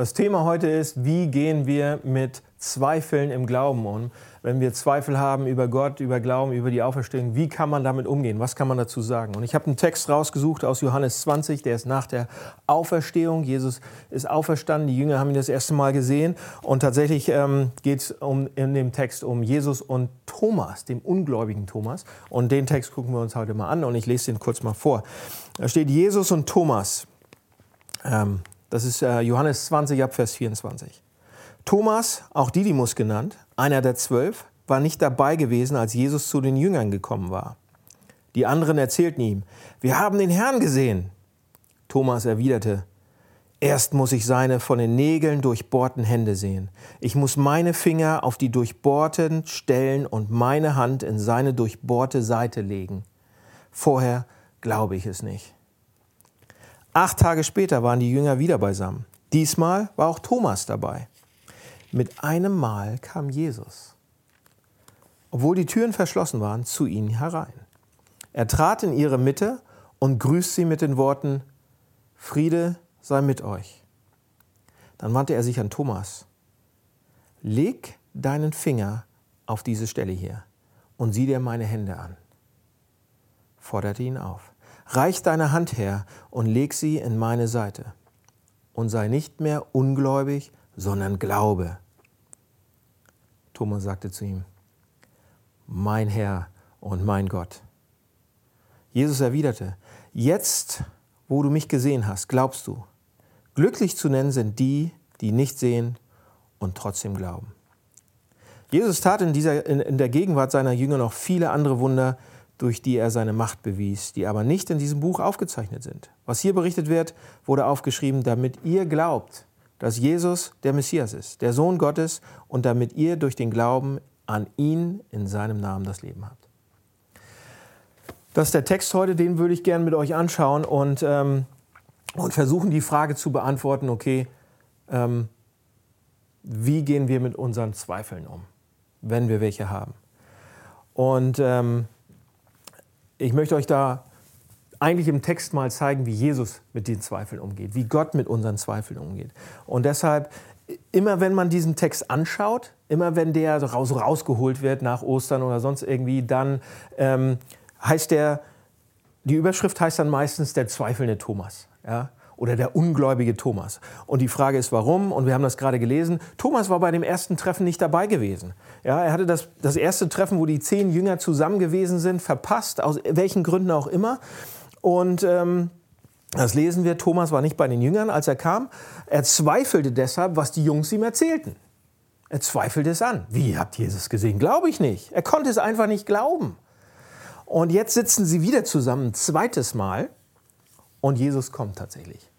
Das Thema heute ist, wie gehen wir mit Zweifeln im Glauben um? Wenn wir Zweifel haben über Gott, über Glauben, über die Auferstehung, wie kann man damit umgehen? Was kann man dazu sagen? Und ich habe einen Text rausgesucht aus Johannes 20, der ist nach der Auferstehung. Jesus ist auferstanden, die Jünger haben ihn das erste Mal gesehen. Und tatsächlich ähm, geht es um, in dem Text um Jesus und Thomas, dem ungläubigen Thomas. Und den Text gucken wir uns heute mal an und ich lese den kurz mal vor. Da steht Jesus und Thomas. Ähm, das ist äh, Johannes 20 ab Vers 24. Thomas, auch Didymus genannt, einer der zwölf, war nicht dabei gewesen, als Jesus zu den Jüngern gekommen war. Die anderen erzählten ihm, wir haben den Herrn gesehen. Thomas erwiderte, erst muss ich seine von den Nägeln durchbohrten Hände sehen. Ich muss meine Finger auf die durchbohrten stellen und meine Hand in seine durchbohrte Seite legen. Vorher glaube ich es nicht. Acht Tage später waren die Jünger wieder beisammen. Diesmal war auch Thomas dabei. Mit einem Mal kam Jesus, obwohl die Türen verschlossen waren, zu ihnen herein. Er trat in ihre Mitte und grüßt sie mit den Worten, Friede sei mit euch. Dann wandte er sich an Thomas. Leg deinen Finger auf diese Stelle hier und sieh dir meine Hände an. Forderte ihn auf. Reich deine Hand her und leg sie in meine Seite. Und sei nicht mehr ungläubig, sondern glaube. Thomas sagte zu ihm, mein Herr und mein Gott. Jesus erwiderte, jetzt, wo du mich gesehen hast, glaubst du. Glücklich zu nennen sind die, die nicht sehen und trotzdem glauben. Jesus tat in, dieser, in, in der Gegenwart seiner Jünger noch viele andere Wunder, durch die er seine Macht bewies, die aber nicht in diesem Buch aufgezeichnet sind. Was hier berichtet wird, wurde aufgeschrieben, damit ihr glaubt, dass Jesus der Messias ist, der Sohn Gottes, und damit ihr durch den Glauben an ihn in seinem Namen das Leben habt. Das ist der Text heute, den würde ich gerne mit euch anschauen und, ähm, und versuchen, die Frage zu beantworten, okay, ähm, wie gehen wir mit unseren Zweifeln um, wenn wir welche haben? Und ähm, ich möchte euch da eigentlich im Text mal zeigen, wie Jesus mit den Zweifeln umgeht, wie Gott mit unseren Zweifeln umgeht. Und deshalb, immer wenn man diesen Text anschaut, immer wenn der so rausgeholt wird nach Ostern oder sonst irgendwie, dann ähm, heißt der, die Überschrift heißt dann meistens der zweifelnde Thomas. Ja? Oder der ungläubige Thomas. Und die Frage ist, warum? Und wir haben das gerade gelesen. Thomas war bei dem ersten Treffen nicht dabei gewesen. Ja, er hatte das, das erste Treffen, wo die zehn Jünger zusammen gewesen sind, verpasst, aus welchen Gründen auch immer. Und ähm, das lesen wir, Thomas war nicht bei den Jüngern, als er kam. Er zweifelte deshalb, was die Jungs ihm erzählten. Er zweifelte es an. Wie habt ihr Jesus gesehen? Glaube ich nicht. Er konnte es einfach nicht glauben. Und jetzt sitzen sie wieder zusammen, ein zweites Mal. Und Jesus kommt tatsächlich.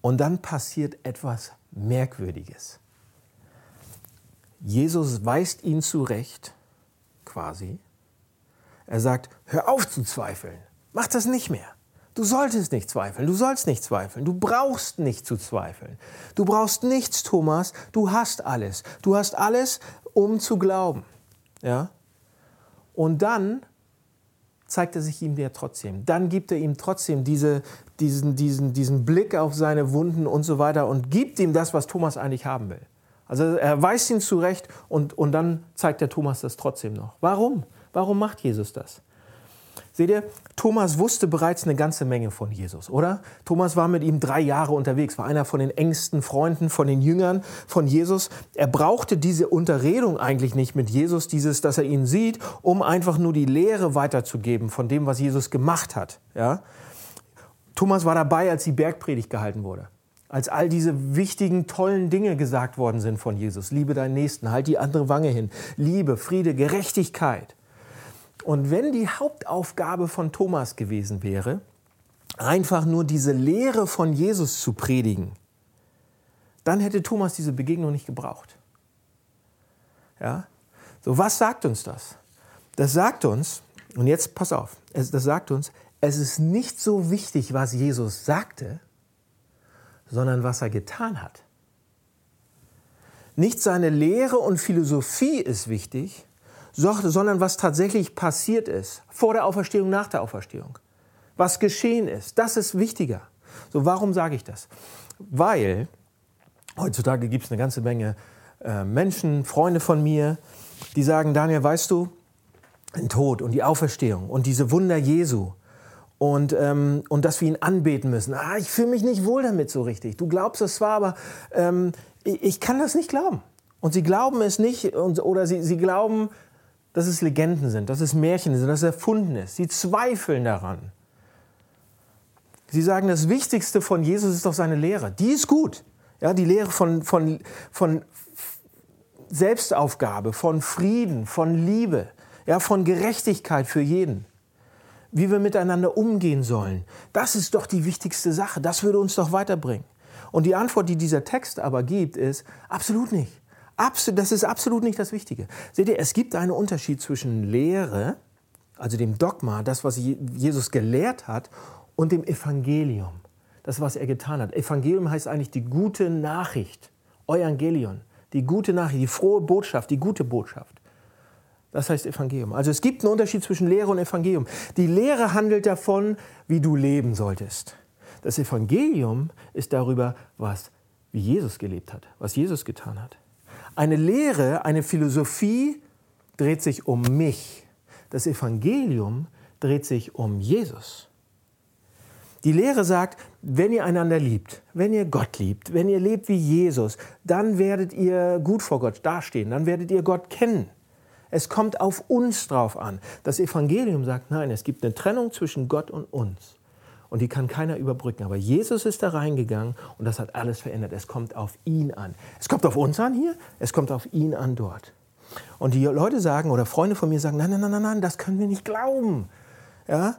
Und dann passiert etwas Merkwürdiges. Jesus weist ihn zurecht, quasi. Er sagt, hör auf zu zweifeln, mach das nicht mehr. Du solltest nicht zweifeln, du sollst nicht zweifeln, du brauchst nicht zu zweifeln. Du brauchst nichts, Thomas, du hast alles. Du hast alles, um zu glauben. Ja? Und dann zeigt er sich ihm der trotzdem. Dann gibt er ihm trotzdem diese, diesen, diesen, diesen Blick auf seine Wunden und so weiter und gibt ihm das, was Thomas eigentlich haben will. Also er weist ihn zurecht und, und dann zeigt der Thomas das trotzdem noch. Warum? Warum macht Jesus das? Seht ihr, Thomas wusste bereits eine ganze Menge von Jesus, oder? Thomas war mit ihm drei Jahre unterwegs, war einer von den engsten Freunden, von den Jüngern von Jesus. Er brauchte diese Unterredung eigentlich nicht mit Jesus, dieses, dass er ihn sieht, um einfach nur die Lehre weiterzugeben von dem, was Jesus gemacht hat. Ja? Thomas war dabei, als die Bergpredigt gehalten wurde. Als all diese wichtigen, tollen Dinge gesagt worden sind von Jesus. Liebe deinen Nächsten, halt die andere Wange hin. Liebe, Friede, Gerechtigkeit. Und wenn die Hauptaufgabe von Thomas gewesen wäre, einfach nur diese Lehre von Jesus zu predigen, dann hätte Thomas diese Begegnung nicht gebraucht. Ja? So, was sagt uns das? Das sagt uns, und jetzt pass auf, das sagt uns, es ist nicht so wichtig, was Jesus sagte, sondern was er getan hat. Nicht seine Lehre und Philosophie ist wichtig, sondern was tatsächlich passiert ist, vor der Auferstehung, nach der Auferstehung. Was geschehen ist, das ist wichtiger. So, warum sage ich das? Weil, Heutzutage gibt es eine ganze Menge äh, Menschen, Freunde von mir, die sagen, Daniel, weißt du, den Tod und die Auferstehung und diese Wunder Jesu und, ähm, und dass wir ihn anbeten müssen. Ah, ich fühle mich nicht wohl damit so richtig. Du glaubst es zwar, aber ähm, ich, ich, kann das nicht glauben. Und sie glauben es nicht und, oder sie, sie glauben, dass es Legenden sind, dass es Märchen sind, dass es erfunden ist. Sie zweifeln daran. Sie sagen, das Wichtigste von Jesus ist doch seine Lehre. Die ist gut. Ja, die Lehre von, von, von Selbstaufgabe, von Frieden, von Liebe, ja, von Gerechtigkeit für jeden. Wie wir miteinander umgehen sollen. Das ist doch die wichtigste Sache. Das würde uns doch weiterbringen. Und die Antwort, die dieser Text aber gibt, ist absolut nicht. das ist absolut nicht das Wichtige. Seht ihr, es gibt einen Unterschied zwischen Lehre, also dem Dogma, das, was Jesus gelehrt hat, und dem Evangelium das, was er getan hat. Evangelium heißt eigentlich die gute Nachricht. Evangelion. Die gute Nachricht, die frohe Botschaft, die gute Botschaft. Das heißt Evangelium. Also es gibt einen Unterschied zwischen Lehre und Evangelium. Die Lehre handelt davon, wie du leben solltest. Das Evangelium ist darüber, was, wie Jesus gelebt hat, was Jesus getan hat. Eine Lehre, eine Philosophie dreht sich um mich. Das Evangelium dreht sich um Jesus. Die Lehre sagt, wenn ihr einander liebt, wenn ihr Gott liebt, wenn ihr lebt wie Jesus, dann werdet ihr gut vor Gott dastehen, dann werdet ihr Gott kennen. Es kommt auf uns drauf an. Das Evangelium sagt, nein, es gibt eine Trennung zwischen Gott und uns. Und die kann keiner überbrücken. Aber Jesus ist da reingegangen und das hat alles verändert. Es kommt auf ihn an. Es kommt auf uns an hier, es kommt auf ihn an dort. Und die Leute sagen, oder Freunde von mir sagen, nein, nein, nein, nein, nein das können wir nicht glauben. Ja?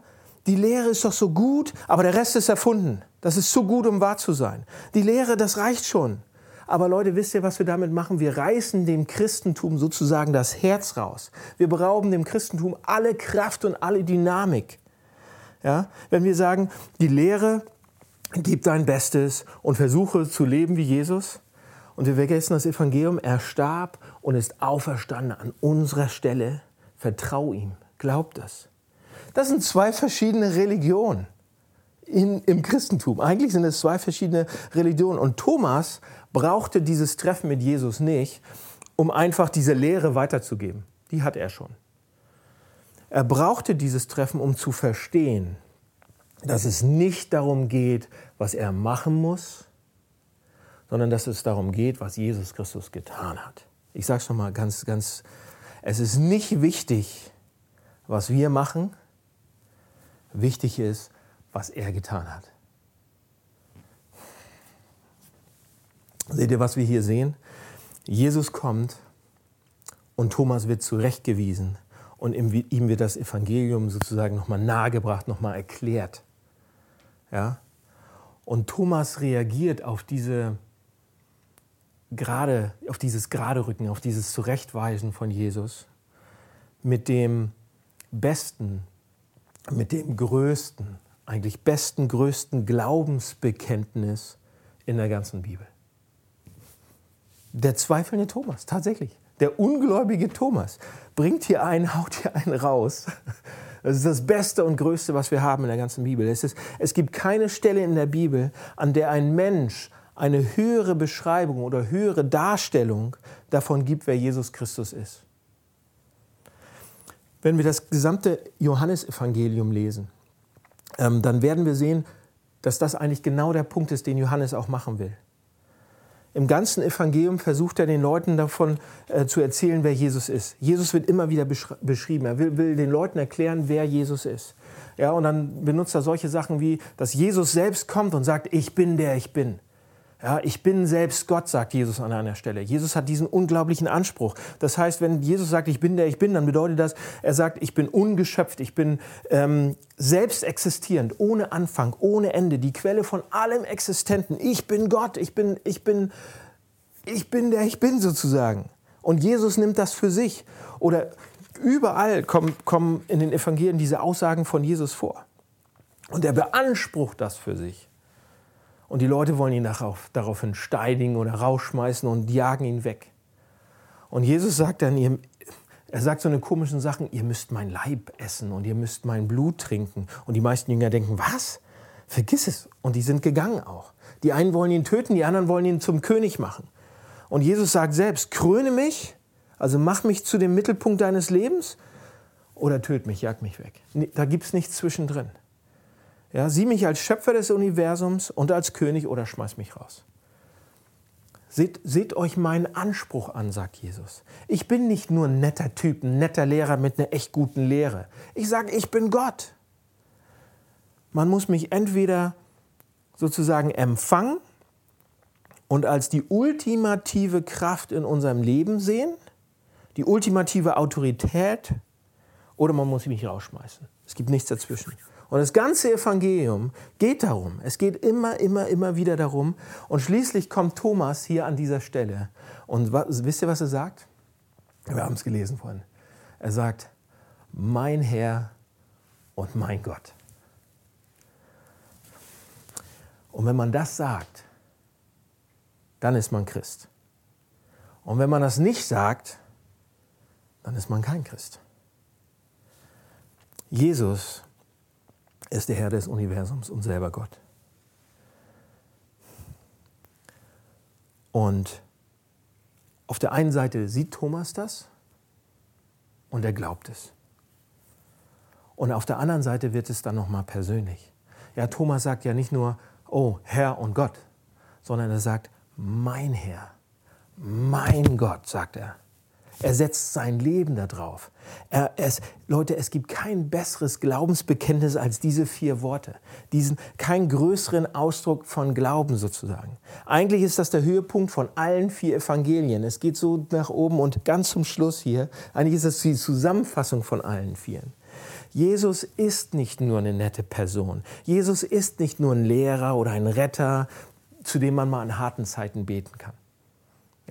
Die Lehre ist doch so gut, aber der Rest ist erfunden. Das ist zu gut, um wahr zu sein. Die Lehre, das reicht schon. Aber Leute, wisst ihr, was wir damit machen? Wir reißen dem Christentum sozusagen das Herz raus. Wir berauben dem Christentum alle Kraft und alle Dynamik. Ja? Wenn wir sagen, die Lehre gib dein Bestes und versuche zu leben wie Jesus. Und wir vergessen das Evangelium, er starb und ist auferstanden an unserer Stelle. Vertrau ihm, glaub das. Das sind zwei verschiedene Religionen in, im Christentum. Eigentlich sind es zwei verschiedene Religionen. Und Thomas brauchte dieses Treffen mit Jesus nicht, um einfach diese Lehre weiterzugeben. Die hat er schon. Er brauchte dieses Treffen, um zu verstehen, dass es nicht darum geht, was er machen muss, sondern dass es darum geht, was Jesus Christus getan hat. Ich sage es nochmal ganz, ganz, es ist nicht wichtig, was wir machen, Wichtig ist, was er getan hat. Seht ihr, was wir hier sehen? Jesus kommt und Thomas wird zurechtgewiesen und ihm wird das Evangelium sozusagen nochmal nahegebracht, nochmal erklärt. Ja? Und Thomas reagiert auf diese gerade, auf dieses gerade Rücken, auf dieses Zurechtweisen von Jesus mit dem besten, mit dem größten, eigentlich besten, größten Glaubensbekenntnis in der ganzen Bibel. Der zweifelnde Thomas, tatsächlich. Der ungläubige Thomas bringt hier einen, haut hier einen raus. Das ist das Beste und Größte, was wir haben in der ganzen Bibel. Es, ist, es gibt keine Stelle in der Bibel, an der ein Mensch eine höhere Beschreibung oder höhere Darstellung davon gibt, wer Jesus Christus ist. Wenn wir das gesamte Johannesevangelium lesen, ähm, dann werden wir sehen, dass das eigentlich genau der Punkt ist, den Johannes auch machen will. Im ganzen Evangelium versucht er den Leuten davon äh, zu erzählen, wer Jesus ist. Jesus wird immer wieder beschrieben. Er will, will, den Leuten erklären, wer Jesus ist. Ja, und dann benutzt er solche Sachen wie, dass Jesus selbst kommt und sagt, ich bin der ich bin. Ja, ich bin selbst Gott, sagt Jesus an einer Stelle. Jesus hat diesen unglaublichen Anspruch. Das heißt, wenn Jesus sagt, ich bin der ich bin, dann bedeutet das, er sagt, ich bin ungeschöpft, ich bin ähm, selbst existierend, ohne Anfang, ohne Ende, die Quelle von allem Existenten. Ich bin Gott, ich bin, ich bin, ich bin der ich bin sozusagen. Und Jesus nimmt das für sich. Oder überall kommen, kommen in den Evangelien diese Aussagen von Jesus vor. Und er beansprucht das für sich. Und die Leute wollen ihn darauf, daraufhin steinigen oder rausschmeißen und jagen ihn weg. Und Jesus sagt dann, ihr, er sagt so eine komischen Sachen, ihr müsst mein Leib essen und ihr müsst mein Blut trinken. Und die meisten Jünger denken, was? Vergiss es. Und die sind gegangen auch. Die einen wollen ihn töten, die anderen wollen ihn zum König machen. Und Jesus sagt selbst, kröne mich, also mach mich zu dem Mittelpunkt deines Lebens oder töt mich, jag mich weg. Da gibt es nichts zwischendrin. Ja, sieh mich als Schöpfer des Universums und als König oder schmeiß mich raus. Seht, seht, euch meinen Anspruch an, sagt Jesus. Ich bin nicht nur ein netter Typ, ein netter Lehrer mit einer echt guten Lehre. Ich sage, ich bin Gott. Man muss mich entweder sozusagen empfangen und als die ultimative Kraft in unserem Leben sehen, die ultimative Autorität, oder man muss mich rausschmeißen. Es gibt nichts dazwischen. Und das ganze Evangelium geht darum. Es geht immer, immer, immer wieder darum. Und schließlich kommt Thomas hier an dieser Stelle. Und was, wisst ihr, was er sagt? Wir haben es gelesen vorhin. Er sagt, mein Herr und mein Gott. Und wenn man das sagt, dann ist man Christ. Und wenn man das nicht sagt, dann ist man kein Christ. Jesus ist der Herr des Universums und selber Gott. Und auf der einen Seite sieht Thomas das und er glaubt es. Und auf der anderen Seite wird es dann nochmal persönlich. Ja, Thomas sagt ja nicht nur, oh Herr und Gott, sondern er sagt, mein Herr, mein Gott, sagt er. Er setzt sein Leben darauf. Er, es, Leute, es gibt kein besseres Glaubensbekenntnis als diese vier Worte. Diesen, keinen größeren Ausdruck von Glauben sozusagen. Eigentlich ist das der Höhepunkt von allen vier Evangelien. Es geht so nach oben und ganz zum Schluss hier. Eigentlich ist das die Zusammenfassung von allen vieren. Jesus ist nicht nur eine nette Person. Jesus ist nicht nur ein Lehrer oder ein Retter, zu dem man mal in harten Zeiten beten kann.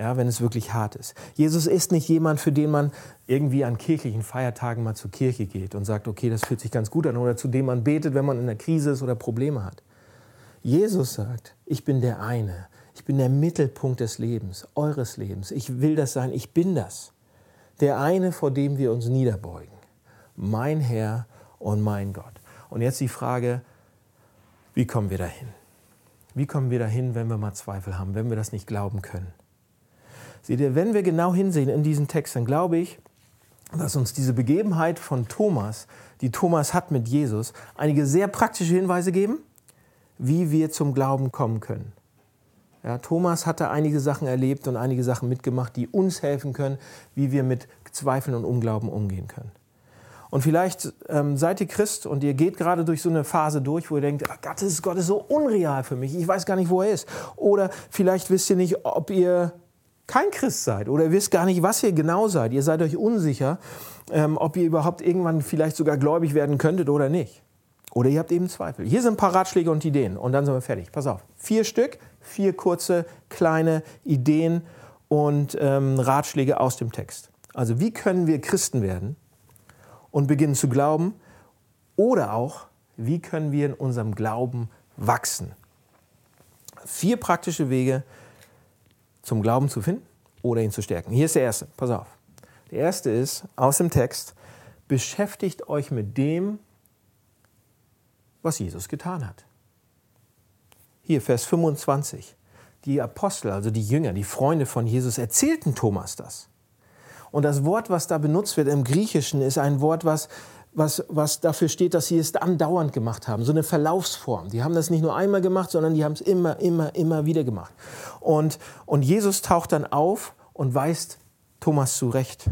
Ja, wenn es wirklich hart ist. Jesus ist nicht jemand, für den man irgendwie an kirchlichen Feiertagen mal zur Kirche geht und sagt, okay, das fühlt sich ganz gut an, oder zu dem man betet, wenn man in einer Krise ist oder Probleme hat. Jesus sagt, ich bin der eine, ich bin der Mittelpunkt des Lebens, eures Lebens. Ich will das sein, ich bin das. Der eine, vor dem wir uns niederbeugen mein Herr und mein Gott. Und jetzt die Frage, wie kommen wir dahin? Wie kommen wir dahin, wenn wir mal Zweifel haben, wenn wir das nicht glauben können? Seht ihr, wenn wir genau hinsehen in diesen Text, dann glaube ich, dass uns diese Begebenheit von Thomas, die Thomas hat mit Jesus, einige sehr praktische Hinweise geben, wie wir zum Glauben kommen können. Ja, Thomas hatte einige Sachen erlebt und einige Sachen mitgemacht, die uns helfen können, wie wir mit Zweifeln und Unglauben umgehen können. Und vielleicht ähm, seid ihr Christ und ihr geht gerade durch so eine Phase durch, wo ihr denkt, ach Gott, ist, Gott ist so unreal für mich, ich weiß gar nicht, wo er ist. Oder vielleicht wisst ihr nicht, ob ihr kein Christ seid oder ihr wisst gar nicht, was ihr genau seid. Ihr seid euch unsicher, ähm, ob ihr überhaupt irgendwann vielleicht sogar gläubig werden könntet oder nicht. Oder ihr habt eben Zweifel. Hier sind ein paar Ratschläge und Ideen und dann sind wir fertig. Pass auf, vier Stück, vier kurze, kleine Ideen und ähm, Ratschläge aus dem Text. Also wie können wir Christen werden? und beginnen zu glauben? Oder auch, wie können wir in unserem Glauben wachsen? Vier praktische Wege zum Glauben zu finden oder ihn zu stärken. Hier ist der erste, pass auf. Der erste ist aus dem Text, beschäftigt euch mit dem, was Jesus getan hat. Hier Vers 25. Die Apostel, also die Jünger, die Freunde von Jesus, erzählten Thomas das. Und das Wort, was da benutzt wird im Griechischen, ist ein Wort, was, was, was dafür steht, dass sie es andauernd gemacht haben. So eine Verlaufsform. Die haben das nicht nur einmal gemacht, sondern die haben es immer, immer, immer wieder gemacht. Und, und Jesus taucht dann auf und weist Thomas zurecht.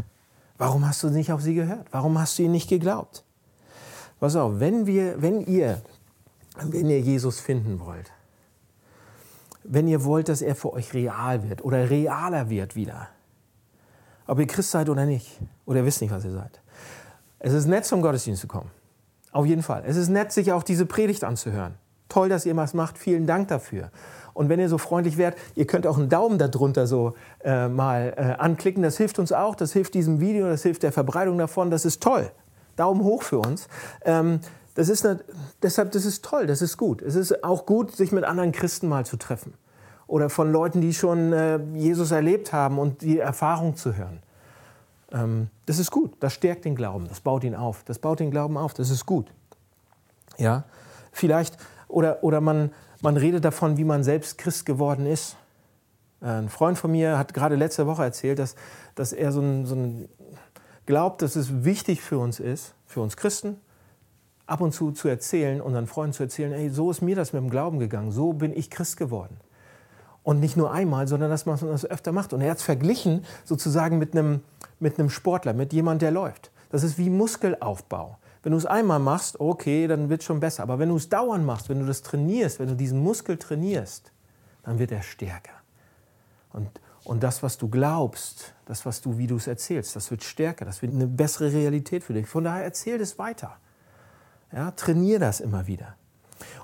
Warum hast du nicht auf sie gehört? Warum hast du ihnen nicht geglaubt? Pass auf, wenn, wir, wenn, ihr, wenn ihr Jesus finden wollt, wenn ihr wollt, dass er für euch real wird oder realer wird wieder, ob ihr Christ seid oder nicht. Oder ihr wisst nicht, was ihr seid. Es ist nett, zum Gottesdienst zu kommen. Auf jeden Fall. Es ist nett, sich auch diese Predigt anzuhören. Toll, dass ihr was macht. Vielen Dank dafür. Und wenn ihr so freundlich wärt, ihr könnt auch einen Daumen darunter so äh, mal äh, anklicken. Das hilft uns auch. Das hilft diesem Video. Das hilft der Verbreitung davon. Das ist toll. Daumen hoch für uns. Ähm, das ist eine, deshalb, das ist toll. Das ist gut. Es ist auch gut, sich mit anderen Christen mal zu treffen oder von Leuten, die schon äh, Jesus erlebt haben und die Erfahrung zu hören. Ähm, das ist gut, das stärkt den Glauben, das baut ihn auf, das baut den Glauben auf, das ist gut. Ja, vielleicht oder, oder man, man redet davon, wie man selbst Christ geworden ist. Ein Freund von mir hat gerade letzte Woche erzählt, dass, dass er so ein, so ein glaubt, dass es wichtig für uns ist, für uns Christen, ab und zu zu erzählen, unseren Freunden zu erzählen, hey, so ist mir das mit dem Glauben gegangen, so bin ich Christ geworden. Und nicht nur einmal, sondern dass man das öfter macht. Und er hat es verglichen sozusagen mit einem, mit einem Sportler, mit jemandem, der läuft. Das ist wie Muskelaufbau. Wenn du es einmal machst, okay, dann wird es schon besser. Aber wenn du es dauernd machst, wenn du das trainierst, wenn du diesen Muskel trainierst, dann wird er stärker. Und, und das, was du glaubst, das, was du, wie du es erzählst, das wird stärker, das wird eine bessere Realität für dich. Von daher erzähl es weiter. Ja, trainier das immer wieder.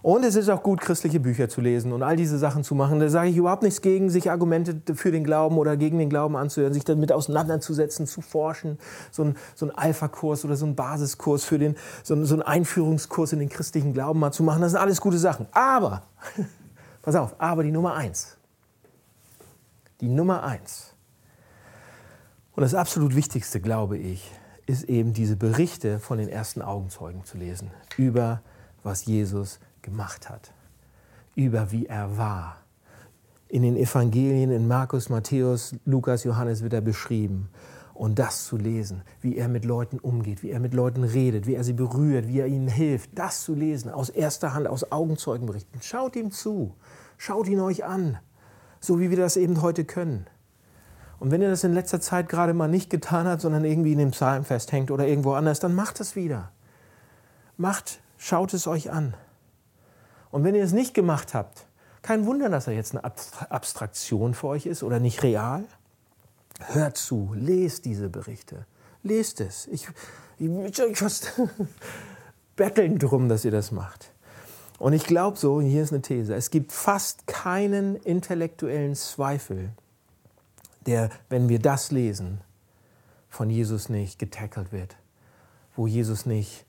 Und es ist auch gut, christliche Bücher zu lesen und all diese Sachen zu machen. Da sage ich überhaupt nichts gegen, sich Argumente für den Glauben oder gegen den Glauben anzuhören, sich damit auseinanderzusetzen, zu forschen. So ein, so ein Alpha-Kurs oder so ein Basiskurs für den, so ein, so ein Einführungskurs in den christlichen Glauben mal zu machen. Das sind alles gute Sachen. Aber, pass auf, aber die Nummer eins. Die Nummer eins. Und das absolut Wichtigste, glaube ich, ist eben diese Berichte von den ersten Augenzeugen zu lesen über was Jesus gemacht hat, über wie er war. In den Evangelien, in Markus, Matthäus, Lukas, Johannes wird er beschrieben. Und das zu lesen, wie er mit Leuten umgeht, wie er mit Leuten redet, wie er sie berührt, wie er ihnen hilft, das zu lesen, aus erster Hand, aus Augenzeugenberichten. Schaut ihm zu, schaut ihn euch an, so wie wir das eben heute können. Und wenn ihr das in letzter Zeit gerade mal nicht getan habt, sondern irgendwie in dem Psalm festhängt oder irgendwo anders, dann macht es wieder. Macht, schaut es euch an. Und wenn ihr es nicht gemacht habt, kein Wunder, dass er jetzt eine Abstraktion für euch ist oder nicht real. Hört zu, lest diese Berichte. Lest es. Ich, ich, ich fast betteln drum, dass ihr das macht. Und ich glaube so, hier ist eine These, es gibt fast keinen intellektuellen Zweifel, der, wenn wir das lesen, von Jesus nicht getackelt wird, wo Jesus nicht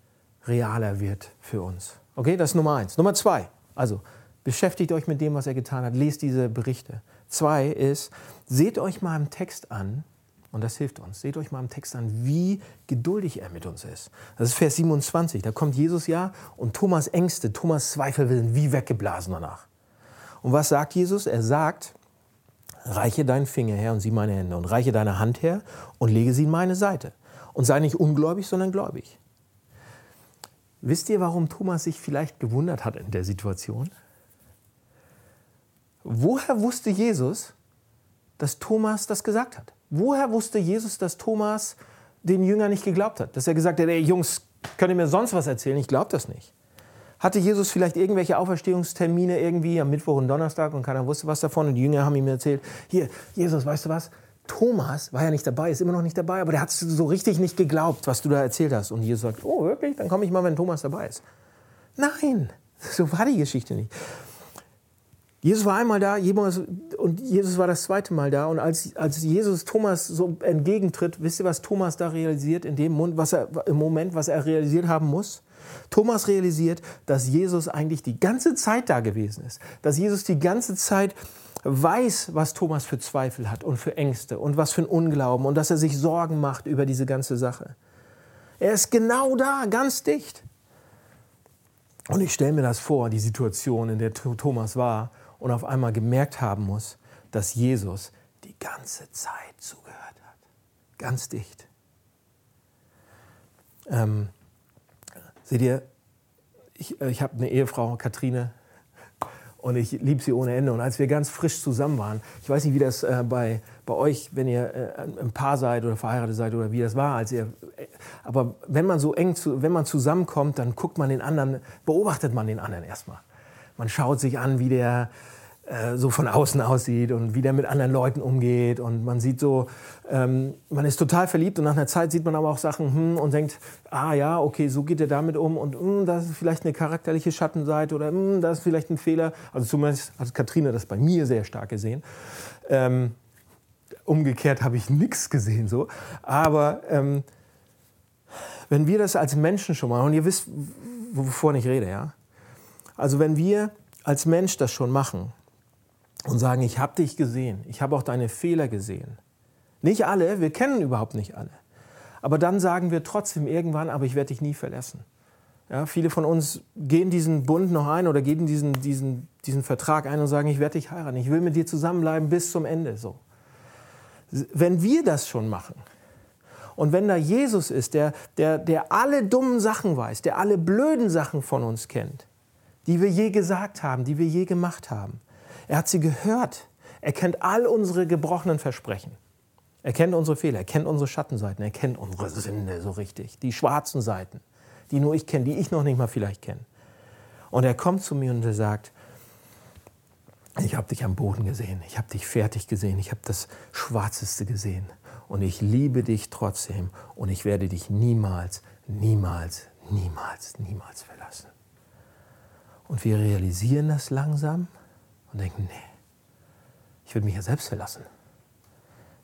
realer wird für uns. Okay, das ist Nummer eins. Nummer zwei, also beschäftigt euch mit dem, was er getan hat, lest diese Berichte. Zwei ist, seht euch mal im Text an, und das hilft uns, seht euch mal im Text an, wie geduldig er mit uns ist. Das ist Vers 27, da kommt Jesus ja und Thomas Ängste, Thomas Zweifel sind wie weggeblasen danach. Und was sagt Jesus? Er sagt, reiche deinen Finger her und sieh meine Hände und reiche deine Hand her und lege sie in meine Seite. Und sei nicht ungläubig, sondern gläubig. Wisst ihr, warum Thomas sich vielleicht gewundert hat in der Situation? Woher wusste Jesus, dass Thomas das gesagt hat? Woher wusste Jesus, dass Thomas den Jüngern nicht geglaubt hat? Dass er gesagt hat, ey Jungs, könnt ihr mir sonst was erzählen? Ich glaube das nicht. Hatte Jesus vielleicht irgendwelche Auferstehungstermine irgendwie am Mittwoch und Donnerstag und keiner wusste was davon und die Jünger haben ihm erzählt, hier, Jesus, weißt du was? Thomas war ja nicht dabei, ist immer noch nicht dabei, aber der hat so richtig nicht geglaubt, was du da erzählt hast. Und Jesus sagt, oh wirklich, dann komme ich mal, wenn Thomas dabei ist. Nein, so war die Geschichte nicht. Jesus war einmal da und Jesus war das zweite Mal da. Und als, als Jesus Thomas so entgegentritt, wisst ihr, was Thomas da realisiert in dem Mund, was er, im Moment, was er realisiert haben muss? Thomas realisiert, dass Jesus eigentlich die ganze Zeit da gewesen ist. Dass Jesus die ganze Zeit weiß, was Thomas für Zweifel hat und für Ängste und was für ein Unglauben und dass er sich Sorgen macht über diese ganze Sache. Er ist genau da, ganz dicht. Und ich stelle mir das vor, die Situation, in der Thomas war und auf einmal gemerkt haben muss, dass Jesus die ganze Zeit zugehört hat. Ganz dicht. Ähm, seht ihr, ich, ich habe eine Ehefrau, Katrine, und ich liebe sie ohne Ende. Und als wir ganz frisch zusammen waren, ich weiß nicht, wie das äh, bei, bei euch, wenn ihr äh, ein Paar seid oder verheiratet seid oder wie das war, als ihr, äh, aber wenn man so eng, zu, wenn man zusammenkommt, dann guckt man den anderen, beobachtet man den anderen erstmal. Man schaut sich an, wie der, äh, so von außen aussieht und wie der mit anderen Leuten umgeht. Und man sieht so, ähm, man ist total verliebt und nach einer Zeit sieht man aber auch Sachen hm, und denkt, ah ja, okay, so geht er damit um und hm, das ist vielleicht eine charakterliche Schattenseite oder hm, das ist vielleicht ein Fehler. Also zumindest hat Katrina das bei mir sehr stark gesehen. Ähm, umgekehrt habe ich nichts gesehen so. Aber ähm, wenn wir das als Menschen schon mal, und ihr wisst, wovon ich rede, ja. Also wenn wir als Mensch das schon machen, und sagen, ich habe dich gesehen, ich habe auch deine Fehler gesehen. Nicht alle, wir kennen überhaupt nicht alle. Aber dann sagen wir trotzdem irgendwann, aber ich werde dich nie verlassen. Ja, viele von uns gehen diesen Bund noch ein oder geben diesen, diesen, diesen Vertrag ein und sagen, ich werde dich heiraten, ich will mit dir zusammenbleiben bis zum Ende. So. Wenn wir das schon machen und wenn da Jesus ist, der, der, der alle dummen Sachen weiß, der alle blöden Sachen von uns kennt, die wir je gesagt haben, die wir je gemacht haben, er hat sie gehört, er kennt all unsere gebrochenen Versprechen. Er kennt unsere Fehler, er kennt unsere Schattenseiten, er kennt unsere Sünde so richtig, die schwarzen Seiten die nur ich kenne, die ich noch nicht mal vielleicht kenne. Und er kommt zu mir und er sagt, ich habe dich am Boden gesehen, ich habe dich fertig gesehen, ich habe das Schwarzeste gesehen. Und ich liebe dich trotzdem. Und ich werde dich niemals, niemals, niemals, niemals verlassen. Und wir realisieren das langsam und denken, nee, ich würde mich ja selbst verlassen,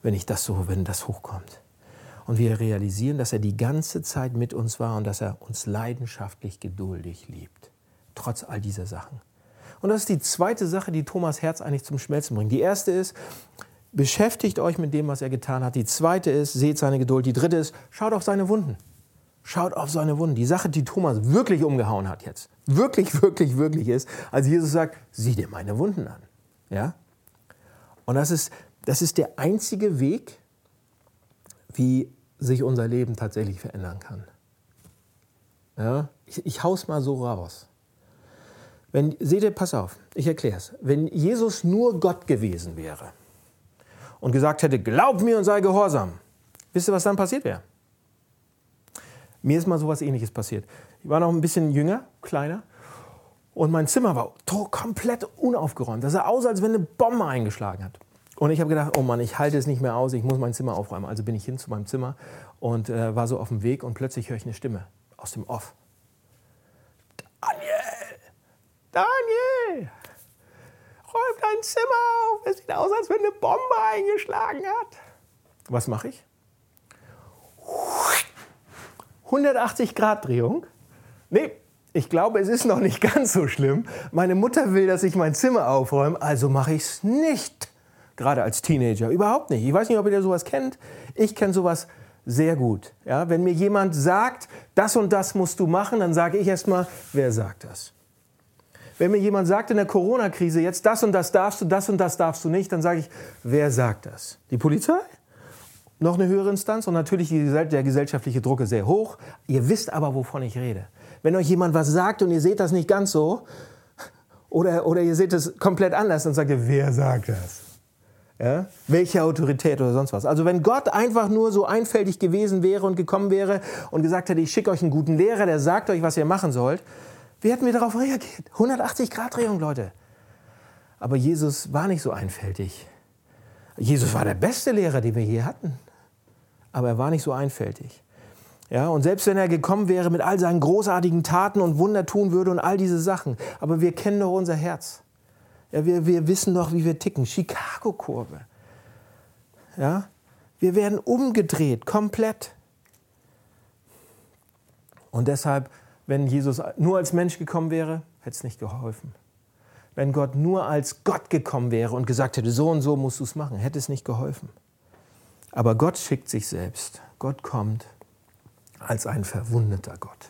wenn ich das so, wenn das hochkommt. Und wir realisieren, dass er die ganze Zeit mit uns war und dass er uns leidenschaftlich geduldig liebt. Trotz all dieser Sachen. Und das ist die zweite Sache, die Thomas Herz eigentlich zum Schmelzen bringt. Die erste ist, beschäftigt euch mit dem, was er getan hat. Die zweite ist, seht seine Geduld. Die dritte ist, schaut auf seine Wunden. Schaut auf seine Wunden. Die Sache, die Thomas wirklich umgehauen hat jetzt, wirklich, wirklich, wirklich ist, als Jesus sagt, sieh dir meine Wunden an. Ja? Und das ist, das ist der einzige Weg, wie sich unser Leben tatsächlich verändern kann. Ja? Ich, ich hau's mal so raus. Wenn, seht ihr, pass auf, ich erkläre es. Wenn Jesus nur Gott gewesen wäre und gesagt hätte, glaub mir und sei gehorsam, wisst ihr, was dann passiert wäre? Mir ist mal so etwas ähnliches passiert. Ich war noch ein bisschen jünger, kleiner, und mein Zimmer war komplett unaufgeräumt. Das sah aus, als wenn eine Bombe eingeschlagen hat. Und ich habe gedacht, oh Mann, ich halte es nicht mehr aus, ich muss mein Zimmer aufräumen. Also bin ich hin zu meinem Zimmer und äh, war so auf dem Weg und plötzlich höre ich eine Stimme aus dem Off. Daniel! Daniel! Räum dein Zimmer auf! Es sieht aus, als wenn eine Bombe eingeschlagen hat. Was mache ich? 180 Grad Drehung. Nee, ich glaube, es ist noch nicht ganz so schlimm. Meine Mutter will, dass ich mein Zimmer aufräume, also mache ich es nicht gerade als Teenager. Überhaupt nicht. Ich weiß nicht, ob ihr sowas kennt. Ich kenne sowas sehr gut. Ja, wenn mir jemand sagt, das und das musst du machen, dann sage ich erstmal, wer sagt das? Wenn mir jemand sagt in der Corona-Krise, jetzt das und das darfst du, das und das darfst du nicht, dann sage ich, wer sagt das? Die Polizei? Noch eine höhere Instanz und natürlich der gesellschaftliche Druck ist sehr hoch. Ihr wisst aber, wovon ich rede. Wenn euch jemand was sagt und ihr seht das nicht ganz so, oder, oder ihr seht es komplett anders, dann sagt ihr, wer sagt das? Ja? Welche Autorität oder sonst was. Also wenn Gott einfach nur so einfältig gewesen wäre und gekommen wäre und gesagt hätte, ich schicke euch einen guten Lehrer, der sagt euch, was ihr machen sollt, wie hätten wir darauf reagiert? 180 Grad Drehung, Leute. Aber Jesus war nicht so einfältig. Jesus war der beste Lehrer, den wir je hatten. Aber er war nicht so einfältig. Ja, und selbst wenn er gekommen wäre mit all seinen großartigen Taten und Wunder tun würde und all diese Sachen, aber wir kennen doch unser Herz. Ja, wir, wir wissen doch, wie wir ticken. Chicago-Kurve. Ja? Wir werden umgedreht, komplett. Und deshalb, wenn Jesus nur als Mensch gekommen wäre, hätte es nicht geholfen. Wenn Gott nur als Gott gekommen wäre und gesagt hätte, so und so musst du es machen, hätte es nicht geholfen. Aber Gott schickt sich selbst. Gott kommt als ein verwundeter Gott.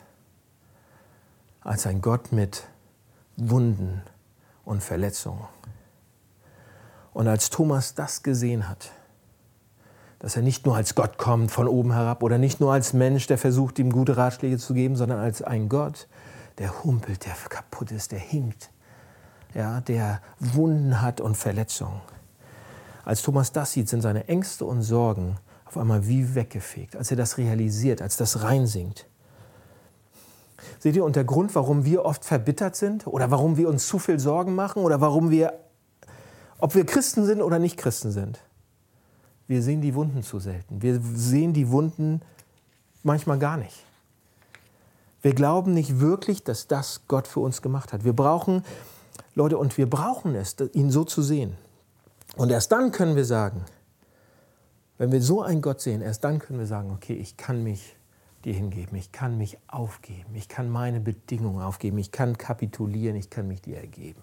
Als ein Gott mit Wunden, und Verletzungen. Und als Thomas das gesehen hat, dass er nicht nur als Gott kommt von oben herab oder nicht nur als Mensch, der versucht, ihm gute Ratschläge zu geben, sondern als ein Gott, der humpelt, der kaputt ist, der hinkt, ja, der Wunden hat und Verletzungen. Als Thomas das sieht, sind seine Ängste und Sorgen auf einmal wie weggefegt, als er das realisiert, als das reinsinkt. Seht ihr, und der Grund, warum wir oft verbittert sind oder warum wir uns zu viel Sorgen machen oder warum wir, ob wir Christen sind oder nicht Christen sind, wir sehen die Wunden zu selten. Wir sehen die Wunden manchmal gar nicht. Wir glauben nicht wirklich, dass das Gott für uns gemacht hat. Wir brauchen, Leute, und wir brauchen es, ihn so zu sehen. Und erst dann können wir sagen, wenn wir so einen Gott sehen, erst dann können wir sagen, okay, ich kann mich dir hingeben. Ich kann mich aufgeben. Ich kann meine Bedingungen aufgeben. Ich kann kapitulieren. Ich kann mich dir ergeben.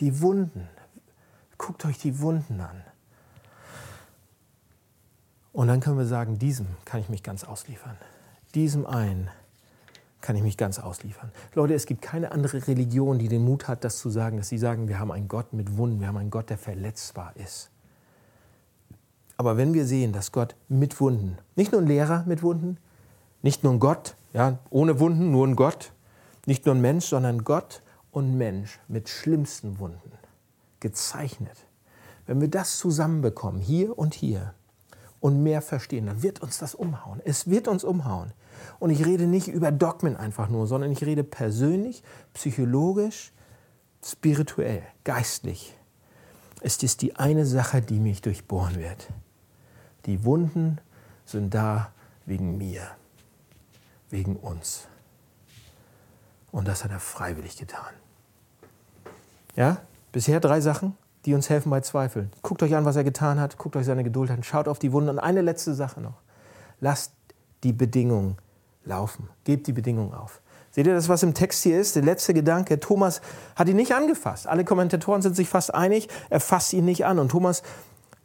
Die Wunden. Guckt euch die Wunden an. Und dann können wir sagen, diesem kann ich mich ganz ausliefern. Diesem einen kann ich mich ganz ausliefern. Leute, es gibt keine andere Religion, die den Mut hat, das zu sagen, dass sie sagen, wir haben einen Gott mit Wunden, wir haben einen Gott, der verletzbar ist. Aber wenn wir sehen, dass Gott mit Wunden, nicht nur ein Lehrer mit Wunden, nicht nur ein Gott, ja, ohne Wunden, nur ein Gott, nicht nur ein Mensch, sondern Gott und Mensch mit schlimmsten Wunden gezeichnet. Wenn wir das zusammenbekommen, hier und hier, und mehr verstehen, dann wird uns das umhauen. Es wird uns umhauen. Und ich rede nicht über Dogmen einfach nur, sondern ich rede persönlich, psychologisch, spirituell, geistlich. Es ist die eine Sache, die mich durchbohren wird. Die Wunden sind da wegen mir, wegen uns. Und das hat er freiwillig getan. Ja, bisher drei Sachen, die uns helfen bei Zweifeln. Guckt euch an, was er getan hat, guckt euch seine Geduld an, schaut auf die Wunden. Und eine letzte Sache noch. Lasst die Bedingungen laufen. Gebt die Bedingungen auf. Seht ihr das, was im Text hier ist? Der letzte Gedanke. Thomas hat ihn nicht angefasst. Alle Kommentatoren sind sich fast einig, er fasst ihn nicht an. Und Thomas,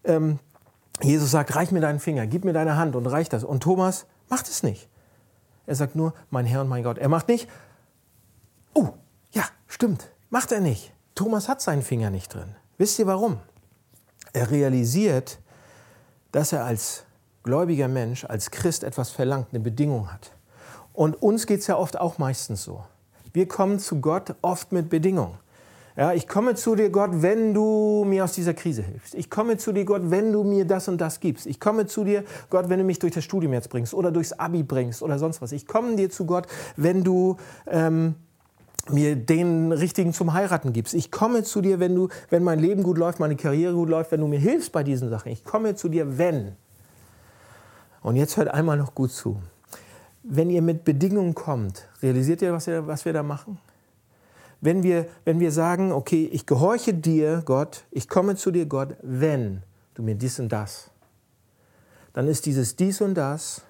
ähm, Jesus sagt, reich mir deinen Finger, gib mir deine Hand und reich das. Und Thomas macht es nicht. Er sagt nur, mein Herr und mein Gott. Er macht nicht, oh, ja, stimmt, macht er nicht. Thomas hat seinen Finger nicht drin. Wisst ihr warum? Er realisiert, dass er als gläubiger Mensch, als Christ etwas verlangt, eine Bedingung hat. Und uns geht es ja oft auch meistens so. Wir kommen zu Gott oft mit Bedingungen. Ja, ich komme zu dir, Gott, wenn du mir aus dieser Krise hilfst. Ich komme zu dir, Gott, wenn du mir das und das gibst. Ich komme zu dir, Gott, wenn du mich durch das Studium jetzt bringst oder durchs Abi bringst oder sonst was. Ich komme dir zu Gott, wenn du ähm, mir den richtigen zum Heiraten gibst. Ich komme zu dir, wenn du, wenn mein Leben gut läuft, meine Karriere gut läuft, wenn du mir hilfst bei diesen Sachen. Ich komme zu dir, wenn. Und jetzt hört einmal noch gut zu. Wenn ihr mit Bedingungen kommt, realisiert ihr, was wir, was wir da machen? Wenn wir, wenn wir sagen, okay, ich gehorche dir, Gott, ich komme zu dir, Gott, wenn du mir dies und das, dann ist dieses dies und das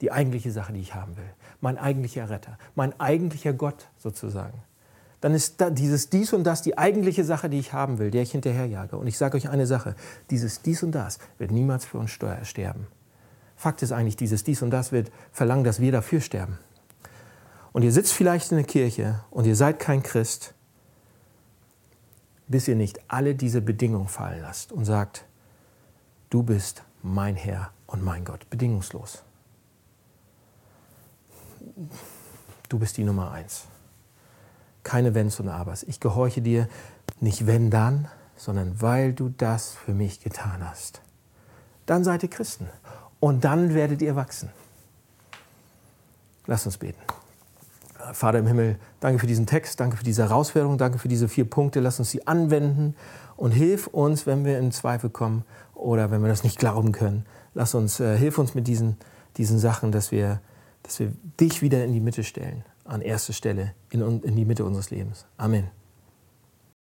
die eigentliche Sache, die ich haben will. Mein eigentlicher Retter, mein eigentlicher Gott sozusagen. Dann ist dieses dies und das die eigentliche Sache, die ich haben will, der ich hinterherjage. Und ich sage euch eine Sache, dieses dies und das wird niemals für uns sterben. Fakt ist eigentlich, dieses dies und das wird verlangen, dass wir dafür sterben. Und ihr sitzt vielleicht in der Kirche und ihr seid kein Christ, bis ihr nicht alle diese Bedingungen fallen lasst und sagt, du bist mein Herr und mein Gott, bedingungslos. Du bist die Nummer eins. Keine Wenns und Abers. Ich gehorche dir nicht wenn dann, sondern weil du das für mich getan hast. Dann seid ihr Christen. Und dann werdet ihr wachsen. Lass uns beten. Vater im Himmel, danke für diesen Text, danke für diese Herausforderung, danke für diese vier Punkte. Lass uns sie anwenden und hilf uns, wenn wir in Zweifel kommen oder wenn wir das nicht glauben können. Lass uns, äh, hilf uns mit diesen, diesen Sachen, dass wir, dass wir dich wieder in die Mitte stellen, an erste Stelle, in, in die Mitte unseres Lebens. Amen.